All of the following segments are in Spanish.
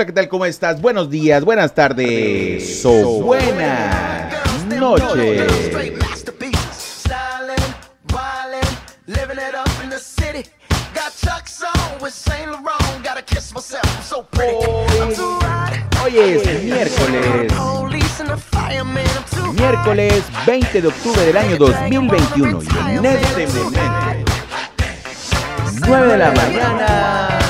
Hola, ¿qué tal? ¿Cómo estás? Buenos días, buenas tardes, o buenas noches. Hoy es miércoles. Miércoles 20 de octubre del año 2021 y en este momento 9 de la mañana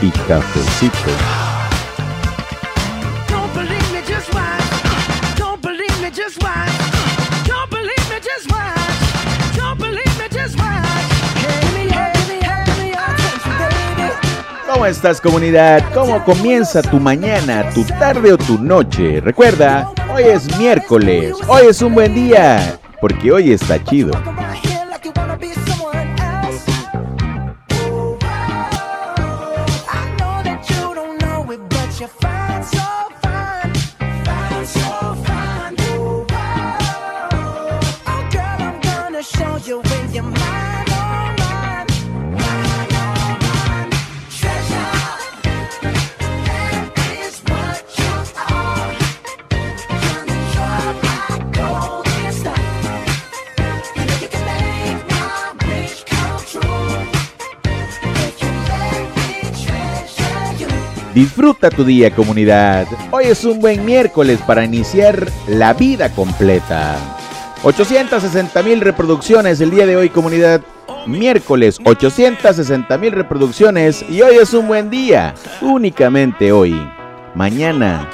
y cafecito. ¿Cómo estás comunidad? ¿Cómo comienza tu mañana, tu tarde o tu noche? Recuerda, hoy es miércoles, hoy es un buen día, porque hoy está chido. Disfruta tu día comunidad. Hoy es un buen miércoles para iniciar la vida completa. 860 mil reproducciones el día de hoy comunidad. Miércoles 860 mil reproducciones y hoy es un buen día. Únicamente hoy. Mañana.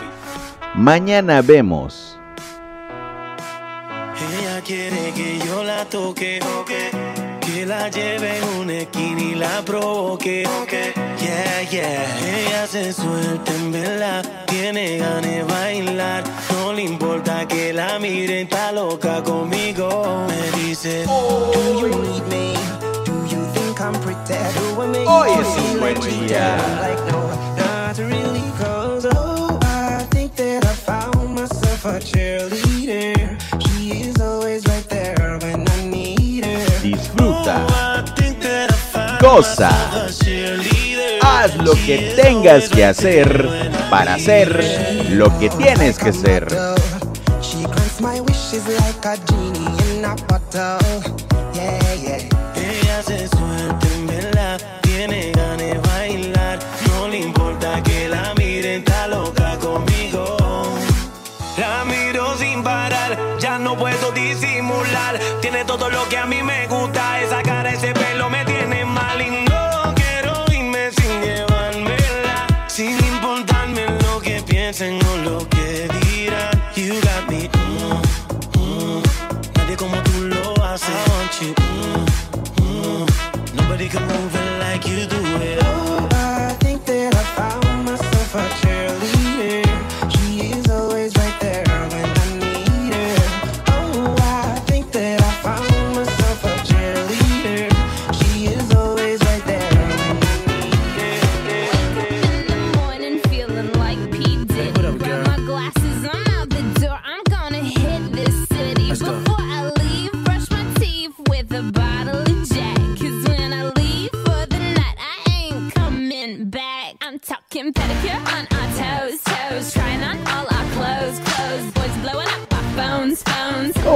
Mañana vemos. Ella quiere que yo la toque, que la lleve en una esquina y la provoque. Yeah, yeah. Ella se suelta en verdad, tiene ganas de bailar. No le importa que la miren, está loca conmigo. Me dice, Do you need me? Do you think I'm pretty? Do I make Hoy you es un feel buen día. Like no, not really. Cause oh, I think that I found myself a cheerleader. Haz lo que tengas que hacer para ser lo que tienes que ser.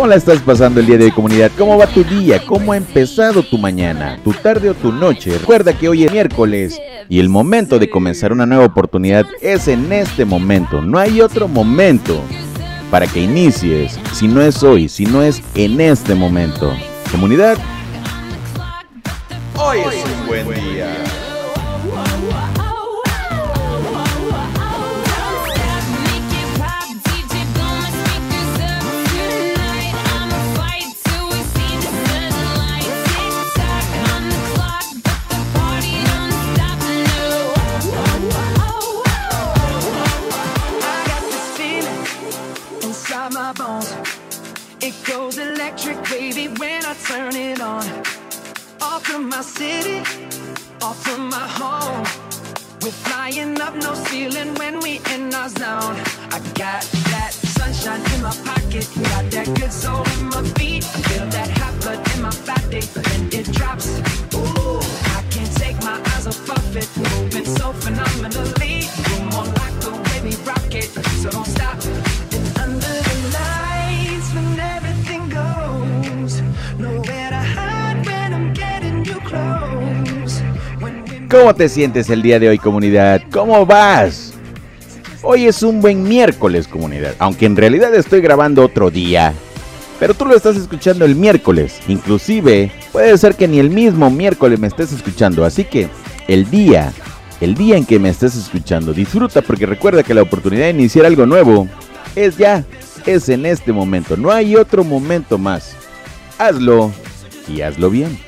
La estás pasando el día de hoy, comunidad? ¿Cómo va tu día? ¿Cómo ha empezado tu mañana? ¿Tu tarde o tu noche? Recuerda que hoy es miércoles y el momento de comenzar una nueva oportunidad es en este momento. No hay otro momento para que inicies si no es hoy, si no es en este momento. Comunidad, hoy es un buen día. ¿Cómo te sientes el día de hoy, comunidad? ¿Cómo vas? Hoy es un buen miércoles, comunidad, aunque en realidad estoy grabando otro día. Pero tú lo estás escuchando el miércoles. Inclusive, puede ser que ni el mismo miércoles me estés escuchando. Así que, el día, el día en que me estés escuchando, disfruta porque recuerda que la oportunidad de iniciar algo nuevo es ya, es en este momento. No hay otro momento más. Hazlo y hazlo bien.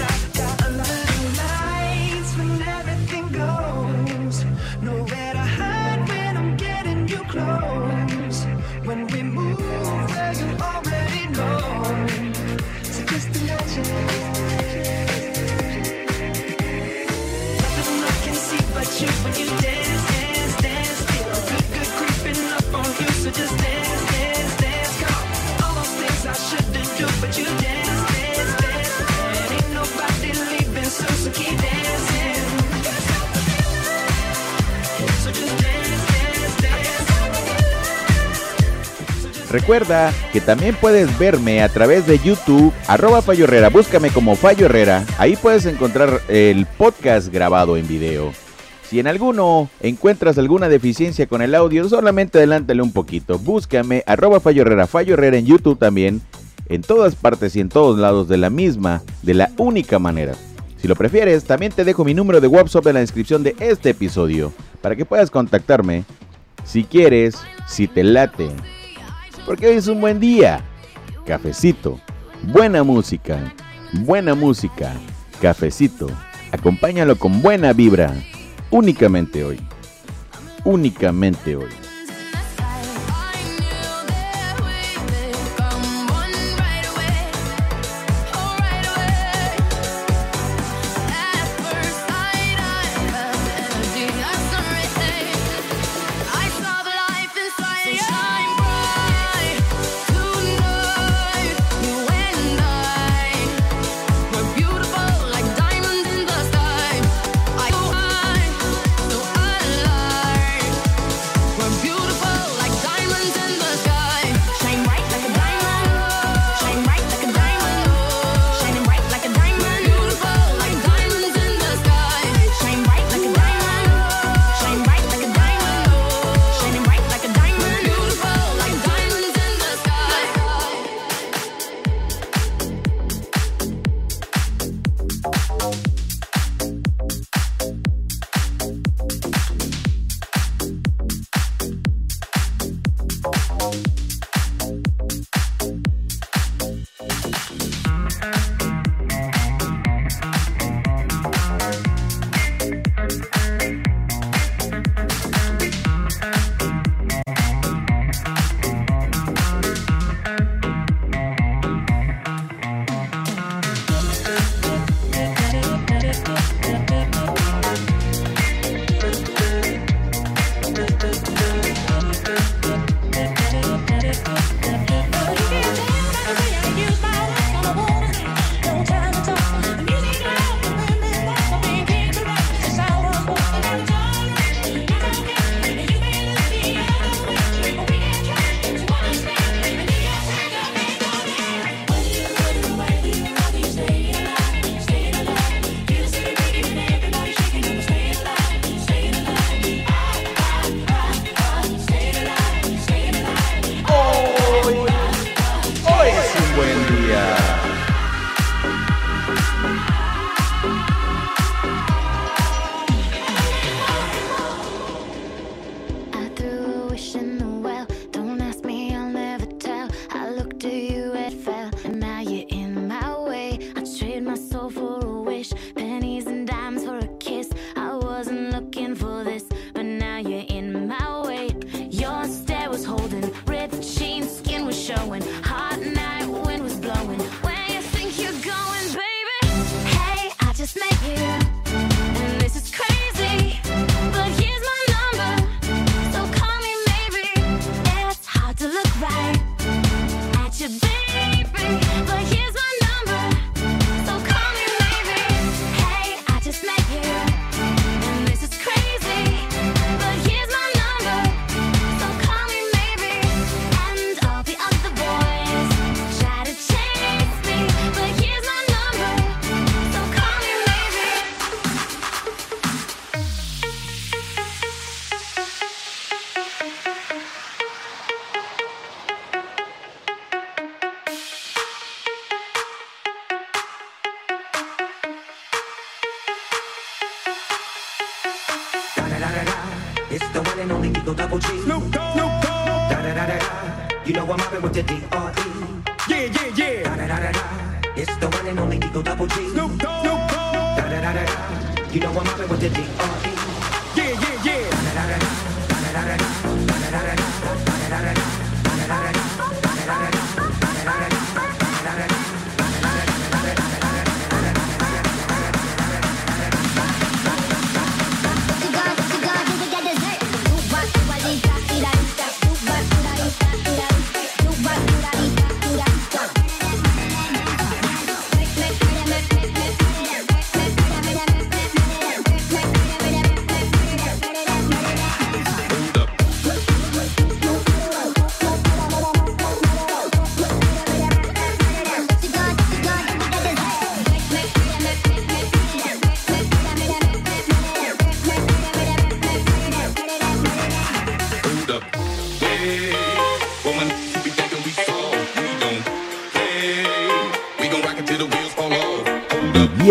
Recuerda que también puedes verme a través de YouTube, arroba Fallo Herrera, búscame como Fallo Herrera, ahí puedes encontrar el podcast grabado en video. Si en alguno encuentras alguna deficiencia con el audio, solamente adelántale un poquito. Búscame, arroba Fallo Herrera, Fallo Herrera en YouTube también, en todas partes y en todos lados de la misma, de la única manera. Si lo prefieres, también te dejo mi número de WhatsApp en la descripción de este episodio, para que puedas contactarme si quieres, si te late. Porque hoy es un buen día. Cafecito, buena música, buena música, cafecito. Acompáñalo con buena vibra. Únicamente hoy. Únicamente hoy. beautiful and only Eagle Double G. Snoop Dogg. Da da da da da. You know I'm mobbing with the D.R.E. Yeah, yeah, yeah. Da da da da da. It's the one and only Eagle Double G. Snoop Dogg. Da da da da da. You know I'm mobbing with the D.R.E.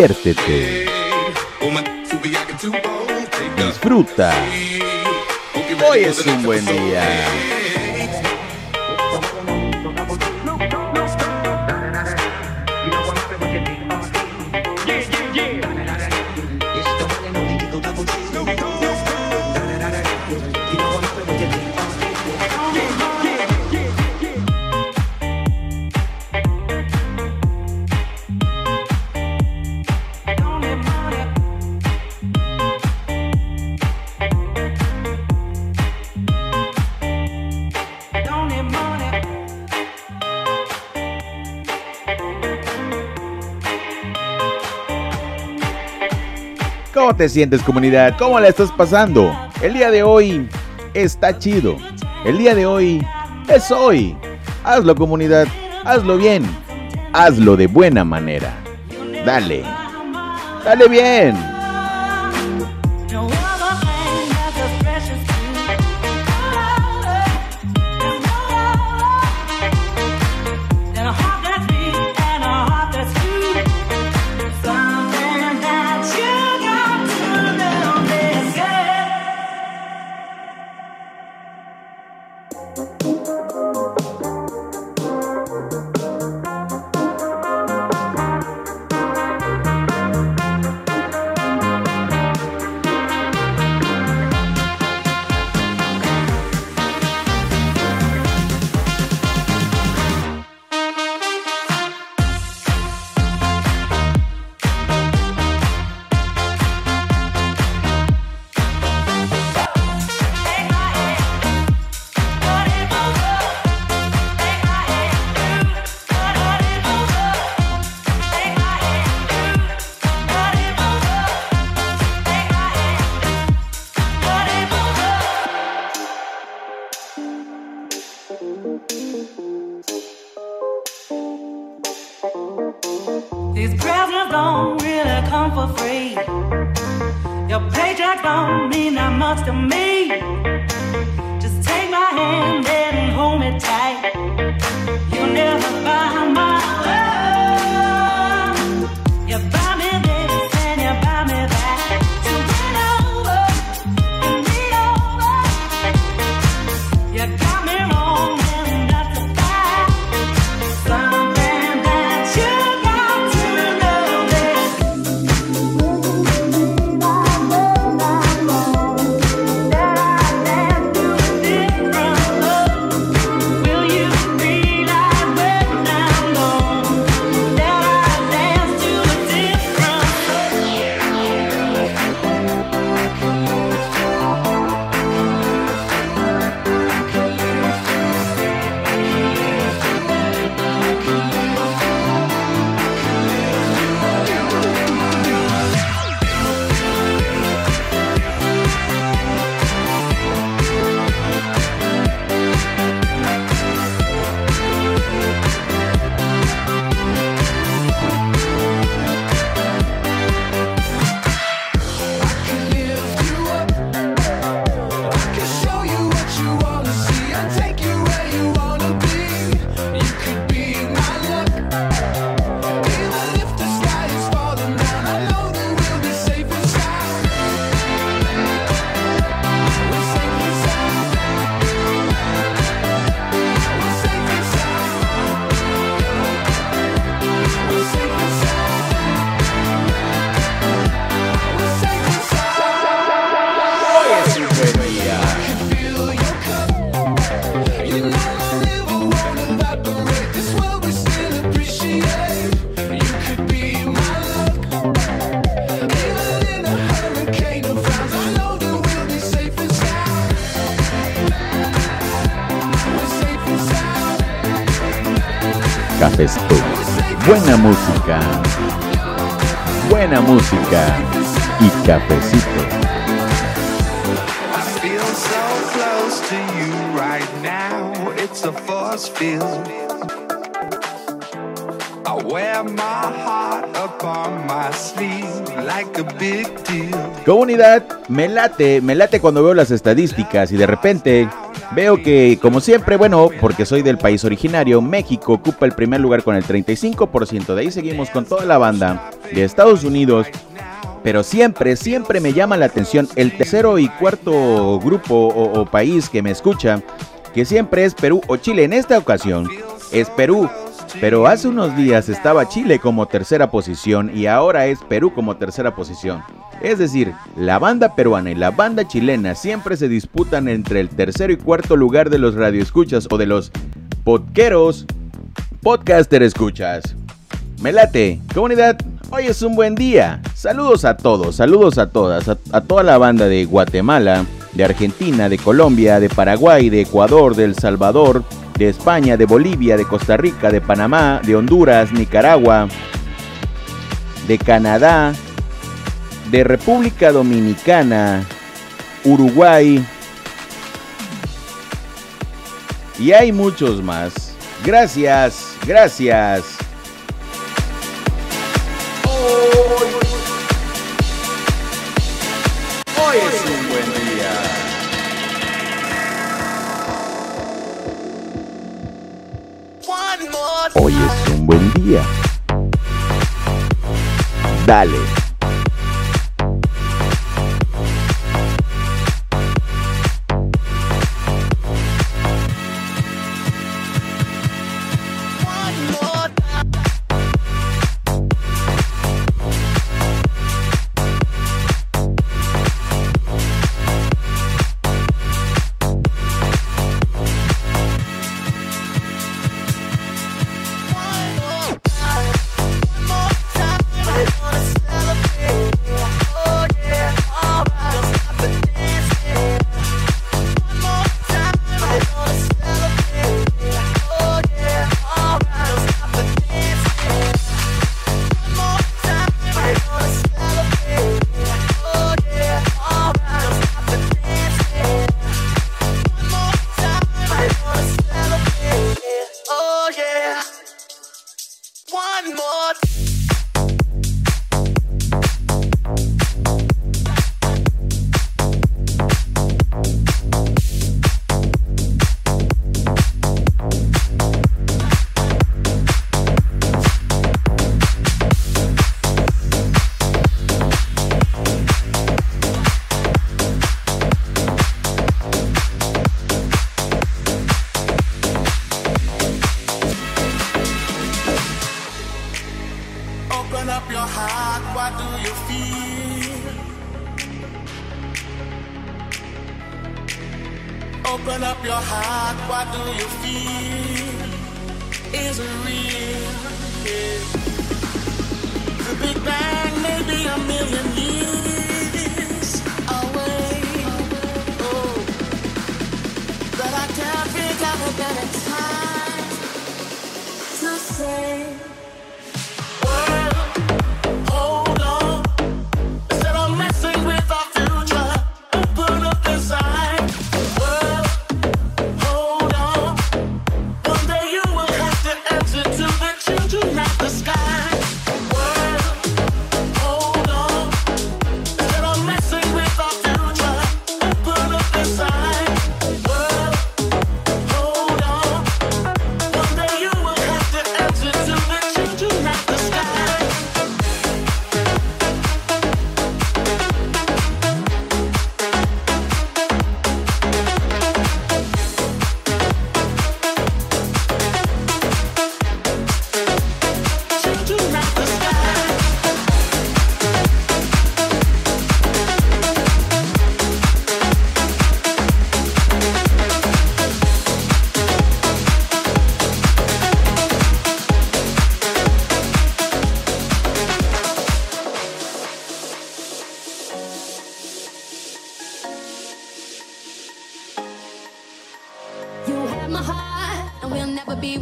diviértete, disfruta. Hoy es un buen día. ¿Cómo te sientes comunidad? ¿Cómo la estás pasando? El día de hoy está chido. El día de hoy es hoy. Hazlo comunidad, hazlo bien, hazlo de buena manera. Dale. Dale bien. Buena música. Buena música y cafecito. I feel so close to you right now. It's a force field. I wear my heart upon my sleeve like a big deal. Comunidad, me late, me late cuando veo las estadísticas y de repente veo que, como siempre, bueno, porque soy del país originario, México ocupa el primer lugar con el 35%. De ahí seguimos con toda la banda de Estados Unidos. Pero siempre, siempre me llama la atención el tercero y cuarto grupo o, o país que me escucha, que siempre es Perú o Chile. En esta ocasión es Perú. Pero hace unos días estaba Chile como tercera posición y ahora es Perú como tercera posición. Es decir, la banda peruana y la banda chilena siempre se disputan entre el tercero y cuarto lugar de los radioescuchas o de los podqueros, podcaster escuchas. Me late, comunidad, hoy es un buen día. Saludos a todos, saludos a todas, a, a toda la banda de Guatemala, de Argentina, de Colombia, de Paraguay, de Ecuador, de El Salvador, de España, de Bolivia, de Costa Rica, de Panamá, de Honduras, Nicaragua, de Canadá, de República Dominicana, Uruguay y hay muchos más. Gracias, gracias. Dale.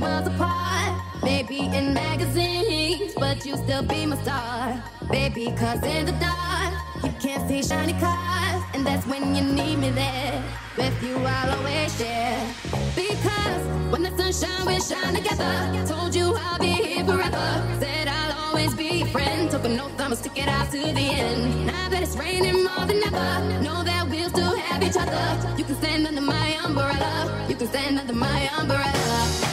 worlds apart. Maybe in magazines, but you still be my star. Baby, cause in the dark, you can't see shiny cars. And that's when you need me there. With you, I'll always share. Because when the sunshine, we shine together. Told you I'll be here forever. Said I'll always be your friend. Took an oath, I'ma stick it out to the end. Now that it's raining more than ever, know that we'll still have each other. You can stand under my umbrella. You can stand under my umbrella.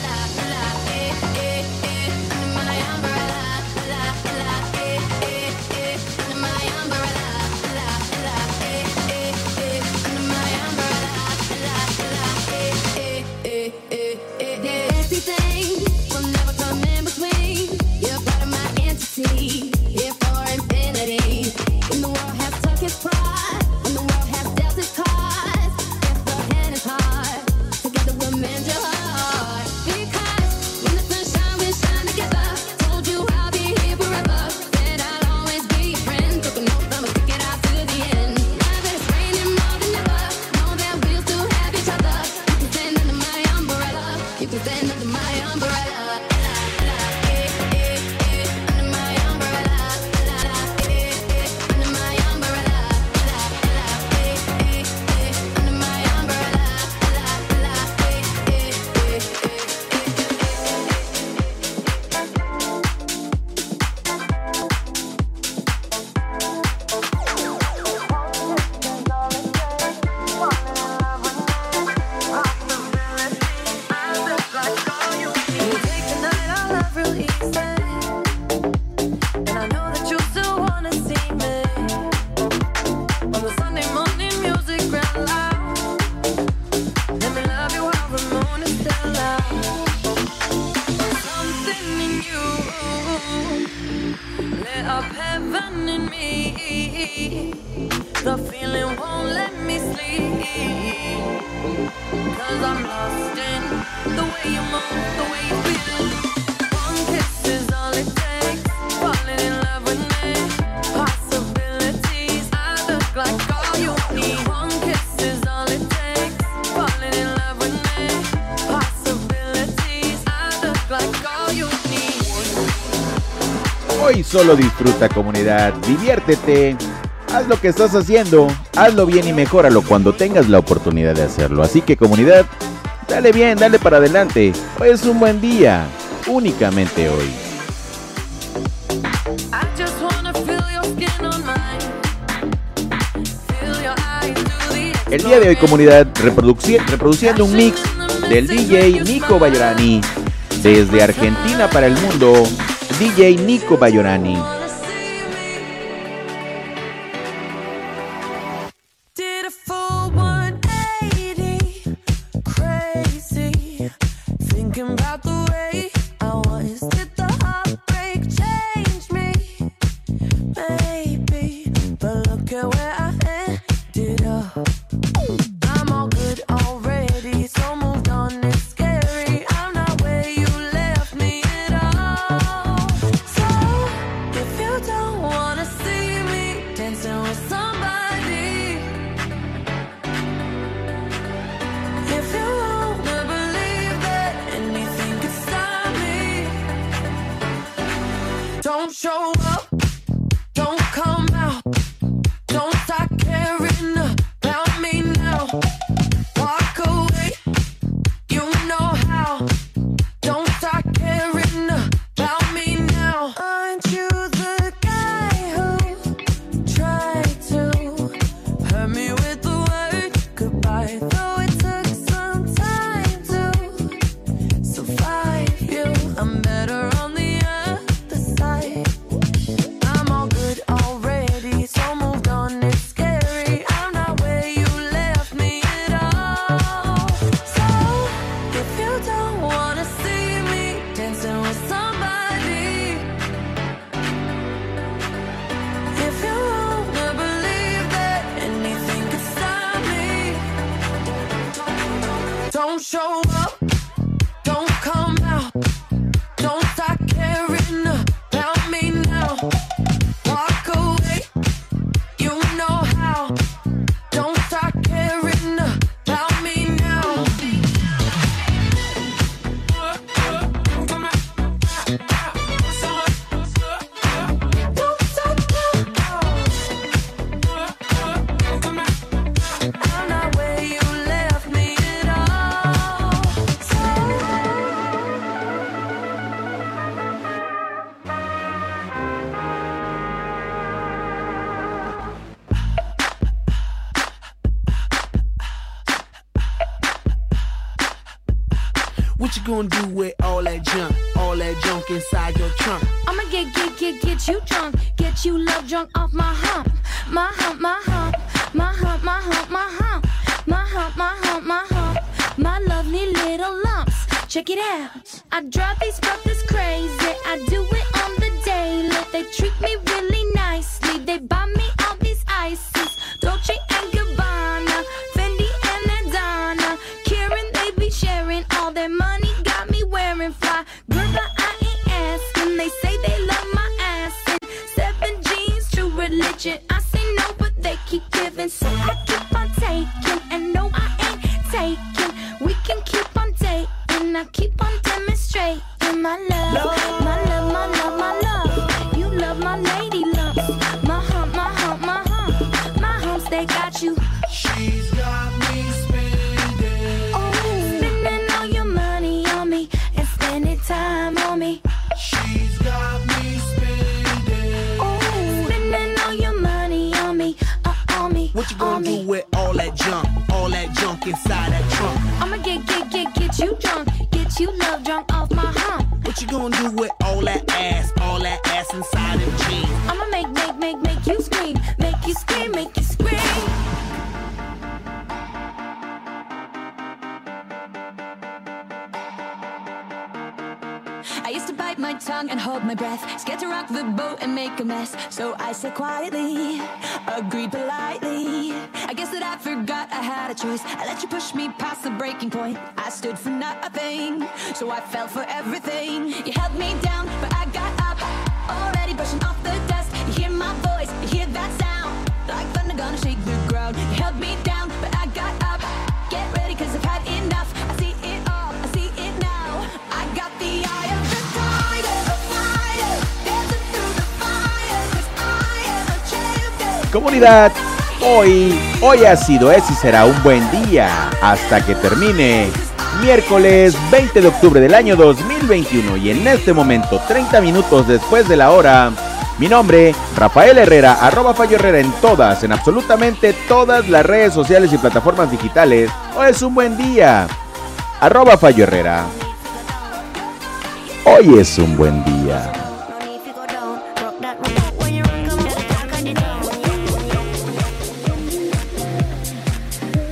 Solo disfruta comunidad, diviértete, haz lo que estás haciendo, hazlo bien y mejóralo cuando tengas la oportunidad de hacerlo. Así que comunidad, dale bien, dale para adelante. Hoy es un buen día, únicamente hoy. El día de hoy comunidad reproduci reproduciendo un mix del DJ Nico Bayrani desde Argentina para el mundo. DJ Nico Bayorani. show up. You love drunk off my hump. My hump, my hump. My hump, my hump, my hump. My hump, my hump, my hump. My lovely little lumps. Check it out. I drive these brothers crazy. I do it junk? All that junk inside that trunk? I'ma get, get, get, get you drunk. Get you love drunk off my hump. What you gonna do with all that ass? All that my tongue and hold my breath. Scared to rock the boat and make a mess. So I said quietly, agreed politely. I guess that I forgot I had a choice. I let you push me past the breaking point. I stood for nothing, so I fell for everything. You held me down, but I got up. Already brushing off the dust. You hear my voice, you hear that sound. Like thunder gonna shake the ground. You held me down, Comunidad, hoy, hoy ha sido, es y será un buen día hasta que termine. Miércoles 20 de octubre del año 2021 y en este momento, 30 minutos después de la hora, mi nombre, Rafael Herrera, arroba Fallo Herrera en todas, en absolutamente todas las redes sociales y plataformas digitales. Hoy es un buen día. Arroba Fallo Herrera. Hoy es un buen día.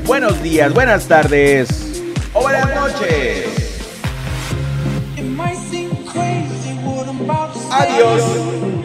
Buenos días, buenas tardes o buenas noches. Adiós.